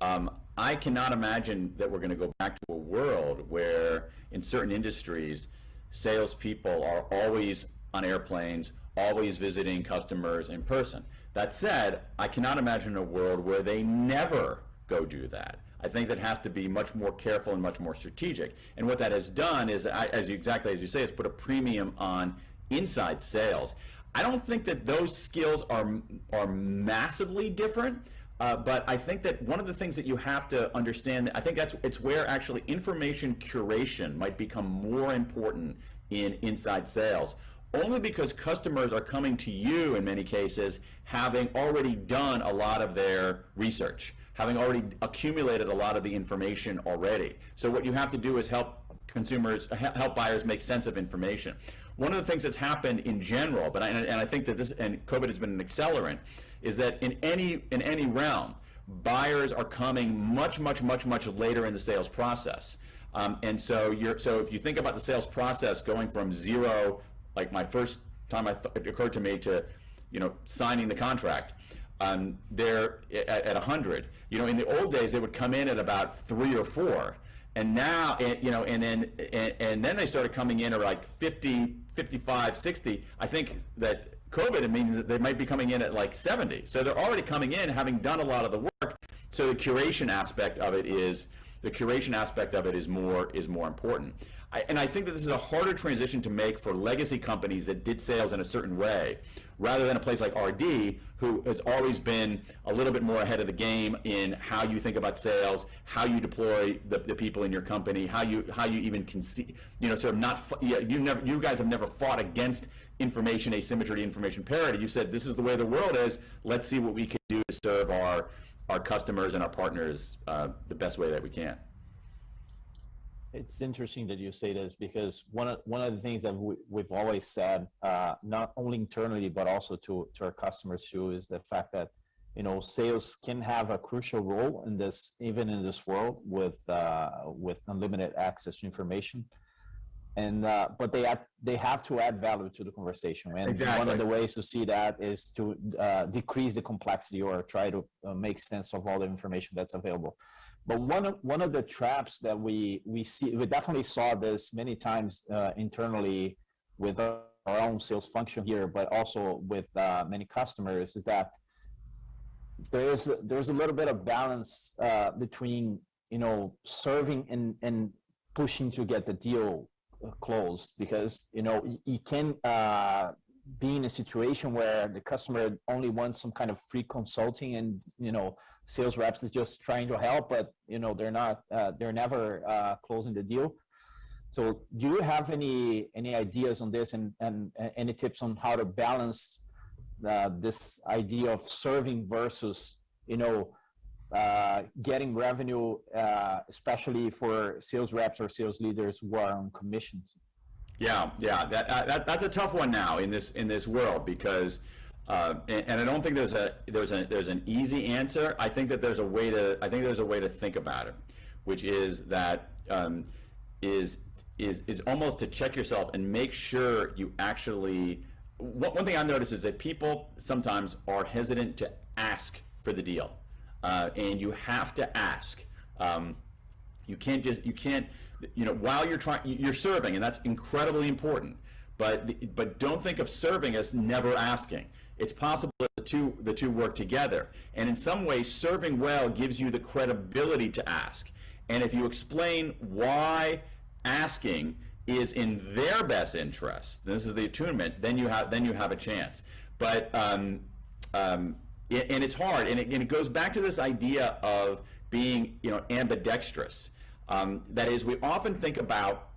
Um, I cannot imagine that we're going to go back to a world where, in certain industries, salespeople are always on airplanes, always visiting customers in person. That said, I cannot imagine a world where they never go do that. I think that has to be much more careful and much more strategic. And what that has done is, as you, exactly as you say, is put a premium on inside sales. I don't think that those skills are are massively different. Uh, but I think that one of the things that you have to understand, I think that's it's where actually information curation might become more important in inside sales. Only because customers are coming to you in many cases having already done a lot of their research, having already accumulated a lot of the information already. So what you have to do is help consumers, help buyers make sense of information. One of the things that's happened in general, but I, and I think that this and COVID has been an accelerant, is that in any in any realm, buyers are coming much much much much later in the sales process. Um, and so you're so if you think about the sales process going from zero, like my first time it occurred to me to, you know, signing the contract. Um, they're at, at 100. You know, in the old days, they would come in at about three or four. And now, you know, and then, and, and then they started coming in at like 50, 55, 60. I think that COVID, I mean, they might be coming in at like 70. So they're already coming in having done a lot of the work. So the curation aspect of it is the curation aspect of it is more is more important. I, and I think that this is a harder transition to make for legacy companies that did sales in a certain way, rather than a place like RD, who has always been a little bit more ahead of the game in how you think about sales, how you deploy the, the people in your company, how you how you even conceive, you know, sort of not you never you guys have never fought against information asymmetry, information parity. You said this is the way the world is. Let's see what we can do to serve our our customers and our partners uh, the best way that we can it's interesting that you say this because one of one of the things that we, we've always said, uh, not only internally but also to to our customers too, is the fact that you know sales can have a crucial role in this, even in this world with uh, with unlimited access to information. And uh, but they add, they have to add value to the conversation, and exactly. one of the ways to see that is to uh, decrease the complexity or try to uh, make sense of all the information that's available. But one of one of the traps that we we see, we definitely saw this many times uh, internally with our own sales function here, but also with uh, many customers, is that there's there's a little bit of balance uh, between you know serving and and pushing to get the deal closed because you know you, you can uh, be in a situation where the customer only wants some kind of free consulting and you know sales reps is just trying to help, but you know they're not uh, they're never uh, closing the deal. So, do you have any any ideas on this, and and, and any tips on how to balance uh, this idea of serving versus you know uh, getting revenue, uh, especially for sales reps or sales leaders who are on commissions? Yeah, yeah, that, uh, that that's a tough one now in this in this world because uh, and, and, I don't think there's a there's a there's an easy answer. I think that there's a way to I think there's a way to think about it, which is that um, is is is almost to check yourself and make sure you actually. One, thing I've noticed is that people sometimes are hesitant to ask for the deal, uh, and you have to ask. Um, you can't just you can't you know while you're trying you're serving, and that's incredibly important but but don't think of serving as never asking. It's possible that the two the two work together, and in some ways, serving well gives you the credibility to ask. And if you explain why asking is in their best interest, this is the attunement, then you have then you have a chance. But um, um, and it's hard, and it, and it goes back to this idea of being you know ambidextrous. Um, that is, we often think about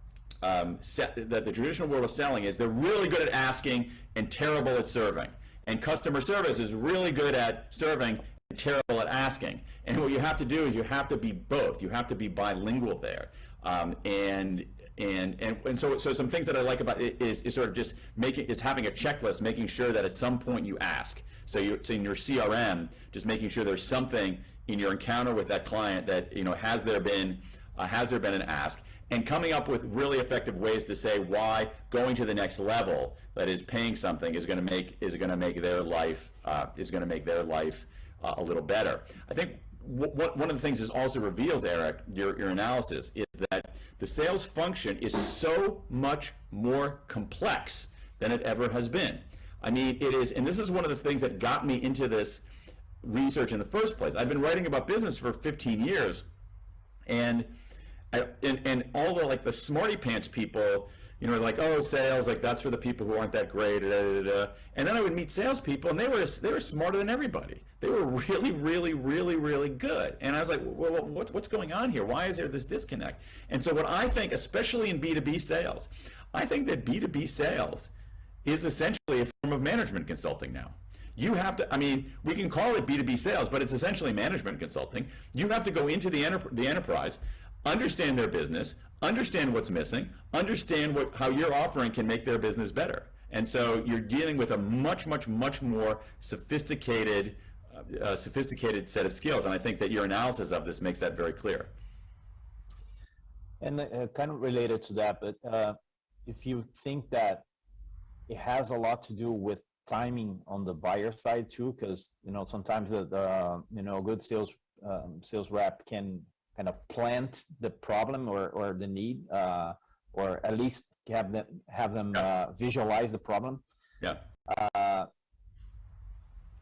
um, se- that the traditional world of selling is they're really good at asking and terrible at serving, and customer service is really good at serving and terrible at asking. And what you have to do is you have to be both. You have to be bilingual there, um, and and and, and so so some things that I like about it is, is sort of just making is having a checklist, making sure that at some point you ask. So you in your CRM, just making sure there's something in your encounter with that client that you know has there been uh, has there been an ask? And coming up with really effective ways to say why going to the next level that is paying something is going to make is going to make their life uh, is going to make their life uh, a little better. I think one of the things this also reveals eric your, your analysis is that the sales function is so much more complex than it ever has been i mean it is and this is one of the things that got me into this research in the first place i've been writing about business for 15 years and I, and and all the like the smarty pants people, you know, like oh sales, like that's for the people who aren't that great. Da, da, da. And then I would meet salespeople, and they were they were smarter than everybody. They were really, really, really, really good. And I was like, well, what, what's going on here? Why is there this disconnect? And so what I think, especially in B two B sales, I think that B two B sales is essentially a form of management consulting now. You have to, I mean, we can call it B2B sales, but it's essentially management consulting. You have to go into the, enter- the enterprise, understand their business, understand what's missing, understand what, how your offering can make their business better. And so you're dealing with a much, much, much more sophisticated, uh, uh, sophisticated set of skills. And I think that your analysis of this makes that very clear. And uh, kind of related to that, but uh, if you think that it has a lot to do with timing on the buyer side too, because you know sometimes the, the you know good sales um, sales rep can kind of plant the problem or or the need, uh, or at least have them have them uh, visualize the problem. Yeah. Uh,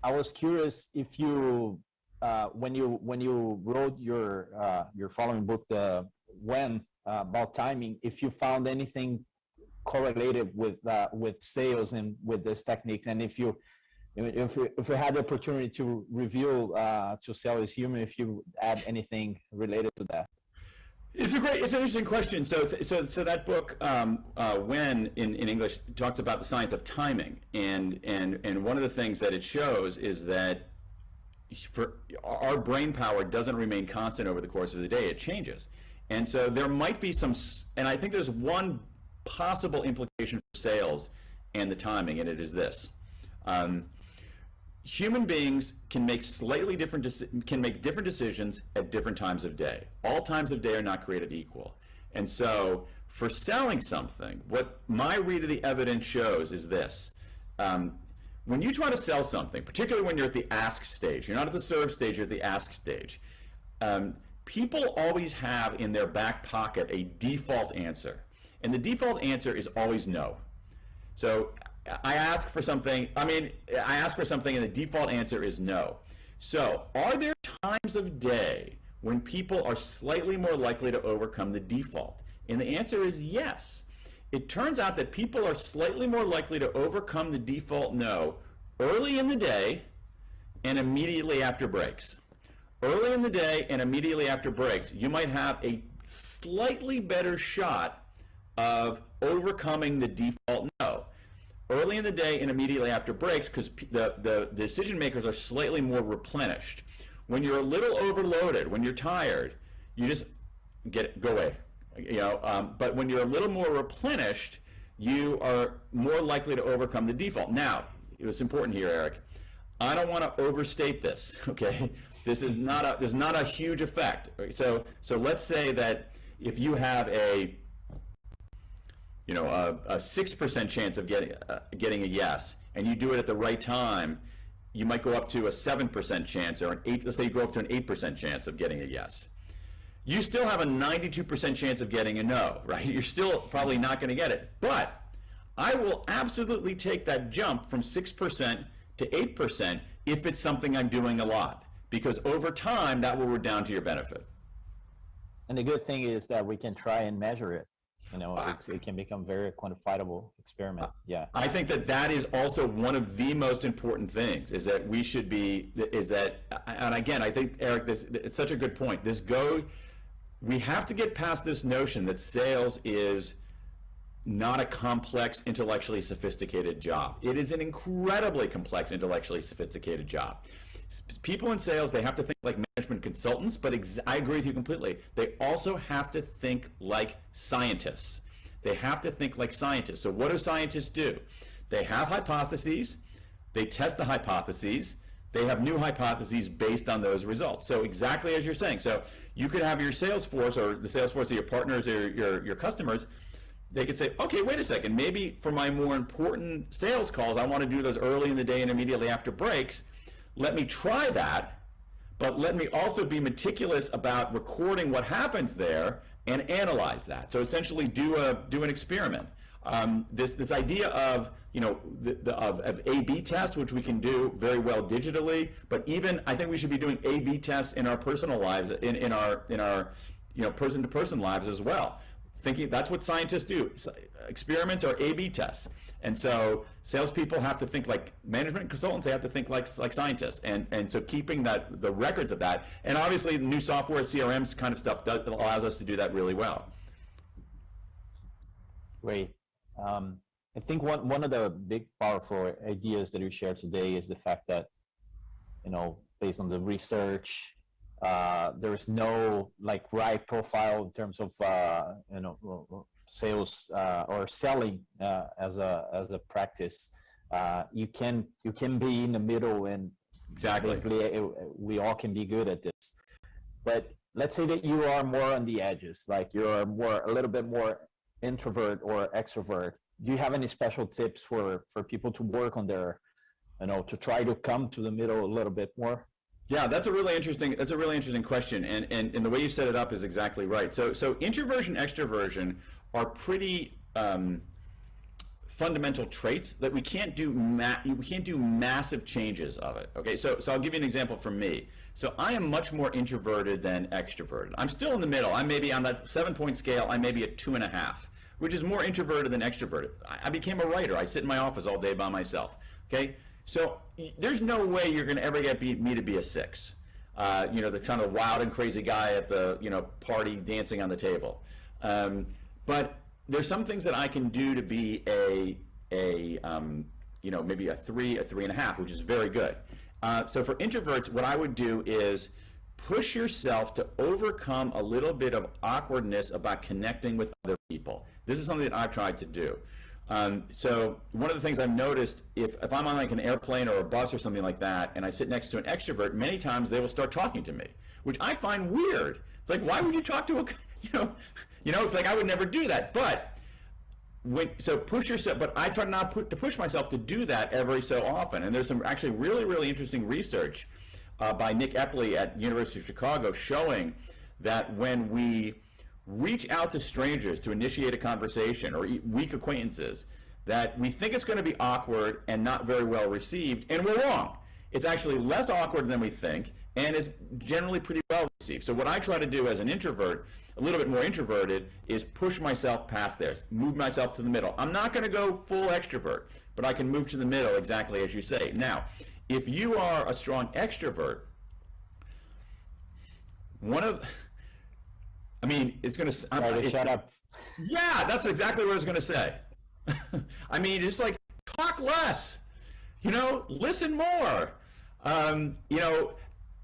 I was curious if you uh, when you when you wrote your uh, your following book, the when uh, about timing, if you found anything correlated with uh, with sales and with this technique, and if you if you, if you had the opportunity to reveal uh, to sell is human, if you add anything related to that. It's a great, it's an interesting question. So, so, so that book, um, uh, when in, in English, talks about the science of timing, and and and one of the things that it shows is that for our brain power doesn't remain constant over the course of the day; it changes, and so there might be some, and I think there's one possible implication for sales and the timing, and it is this. Um, human beings can make slightly different can make different decisions at different times of day. All times of day are not created equal. And so for selling something, what my read of the evidence shows is this. Um, when you try to sell something, particularly when you're at the ask stage, you're not at the serve stage, you're at the ask stage. Um, people always have in their back pocket a default answer. And the default answer is always no. So I ask for something, I mean, I ask for something and the default answer is no. So are there times of day when people are slightly more likely to overcome the default? And the answer is yes. It turns out that people are slightly more likely to overcome the default no early in the day and immediately after breaks. Early in the day and immediately after breaks, you might have a slightly better shot of overcoming the default no early in the day and immediately after breaks because the, the decision makers are slightly more replenished. When you're a little overloaded, when you're tired, you just get go away. You know, um, but when you're a little more replenished, you are more likely to overcome the default. Now, it was important here, Eric. I don't want to overstate this. Okay, this is not a there's not a huge effect. So so let's say that if you have a you know, a, a 6% chance of getting, uh, getting a yes, and you do it at the right time, you might go up to a 7% chance, or an 8, let's say you go up to an 8% chance of getting a yes. You still have a 92% chance of getting a no, right? You're still probably not going to get it. But I will absolutely take that jump from 6% to 8% if it's something I'm doing a lot, because over time that will redound to your benefit. And the good thing is that we can try and measure it. You know, it's, it can become very quantifiable experiment. Uh, yeah. I think that that is also one of the most important things is that we should be is that and again I think Eric this it's such a good point this go we have to get past this notion that sales is not a complex intellectually sophisticated job it is an incredibly complex intellectually sophisticated job people in sales they have to think like management consultants but ex- I agree with you completely they also have to think like scientists they have to think like scientists. So, what do scientists do? They have hypotheses, they test the hypotheses, they have new hypotheses based on those results. So, exactly as you're saying. So, you could have your sales force or the sales force of your partners or your, your customers. They could say, okay, wait a second. Maybe for my more important sales calls, I want to do those early in the day and immediately after breaks. Let me try that but let me also be meticulous about recording what happens there and analyze that. So essentially, do a do an experiment. Um, this this idea of you know the, the, of, of A/B tests, which we can do very well digitally, but even I think we should be doing A/B tests in our personal lives, in, in our in our you know person to person lives as well. Thinking that's what scientists do. Experiments are A/B tests, and so salespeople have to think like management consultants. They have to think like like scientists, and and so keeping that the records of that, and obviously the new software, CRMs kind of stuff does, allows us to do that really well. Great. Um, I think one, one of the big powerful ideas that you shared today is the fact that, you know, based on the research, uh, there is no like right profile in terms of, uh, you know, sales uh, or selling uh, as a as a practice. Uh, you can you can be in the middle and Exactly. basically it, we all can be good at this but let's say that you are more on the edges like you're more a little bit more introvert or extrovert do you have any special tips for for people to work on their you know to try to come to the middle a little bit more Yeah, that's a really interesting. That's a really interesting question, and and, and the way you set it up is exactly right. So so introversion, extroversion are pretty um, fundamental traits that we can't do. We can't do massive changes of it. Okay, so so I'll give you an example from me. So I am much more introverted than extroverted. I'm still in the middle. I'm maybe on that seven point scale. I may be at two and a half, which is more introverted than extroverted. I, I became a writer. I sit in my office all day by myself. Okay, so there's no way you're going to ever get me to be a six. Uh, you know, the kind of wild and crazy guy at the you know party dancing on the table. Um, but there's some things that I can do to be a a um, you know maybe a three, a three and a half, which is very good. Uh, so for introverts, what I would do is push yourself to overcome a little bit of awkwardness about connecting with other people. This is something that I've tried to do. Um, so one of the things I've noticed, if, if I'm on like an airplane or a bus or something like that, and I sit next to an extrovert, many times they will start talking to me, which I find weird. It's like, why would you talk to a, you know, you know, it's like I would never do that. But when so push yourself but i try not put, to push myself to do that every so often and there's some actually really really interesting research uh, by nick epley at university of chicago showing that when we reach out to strangers to initiate a conversation or weak acquaintances that we think it's going to be awkward and not very well received and we're wrong it's actually less awkward than we think and is generally pretty well received. So what I try to do as an introvert, a little bit more introverted, is push myself past there, move myself to the middle. I'm not going to go full extrovert, but I can move to the middle exactly as you say. Now, if you are a strong extrovert, one of I mean, it's going to try to shut up yeah, that's exactly what I was going to say. I mean, just like talk less, you know, listen more. Um, you know,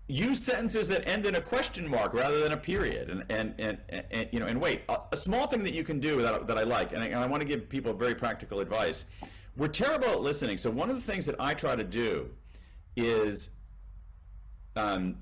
use sentences that end in a question mark rather than a period, and and and, and, you know, and wait. A, a small thing that you can do that, that I like, and I, and I want to give people very practical advice. We're terrible at listening, so one of the things that I try to do is um,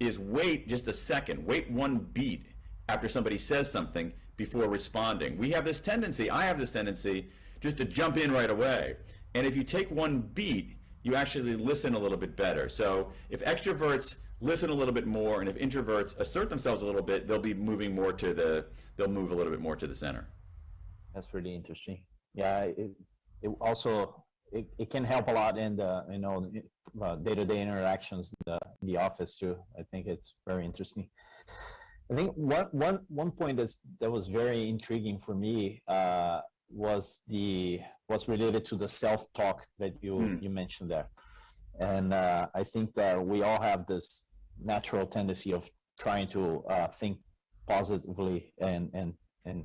is wait just a second, wait one beat after somebody says something before responding. We have this tendency, I have this tendency, just to jump in right away. And if you take one beat, you actually listen a little bit better. So if extroverts listen a little bit more, and if introverts assert themselves a little bit, they'll be moving more to the, they'll move a little bit more to the center. That's really interesting. Yeah, it, it also it, it can help a lot in the you know uh, day-to-day interactions in the, in the office too. I think it's very interesting. I think one one one point that's that was very intriguing for me uh, was the was related to the self-talk that you Hmm. you mentioned there, and uh, I think that we all have this natural tendency of trying to uh, think positively and and and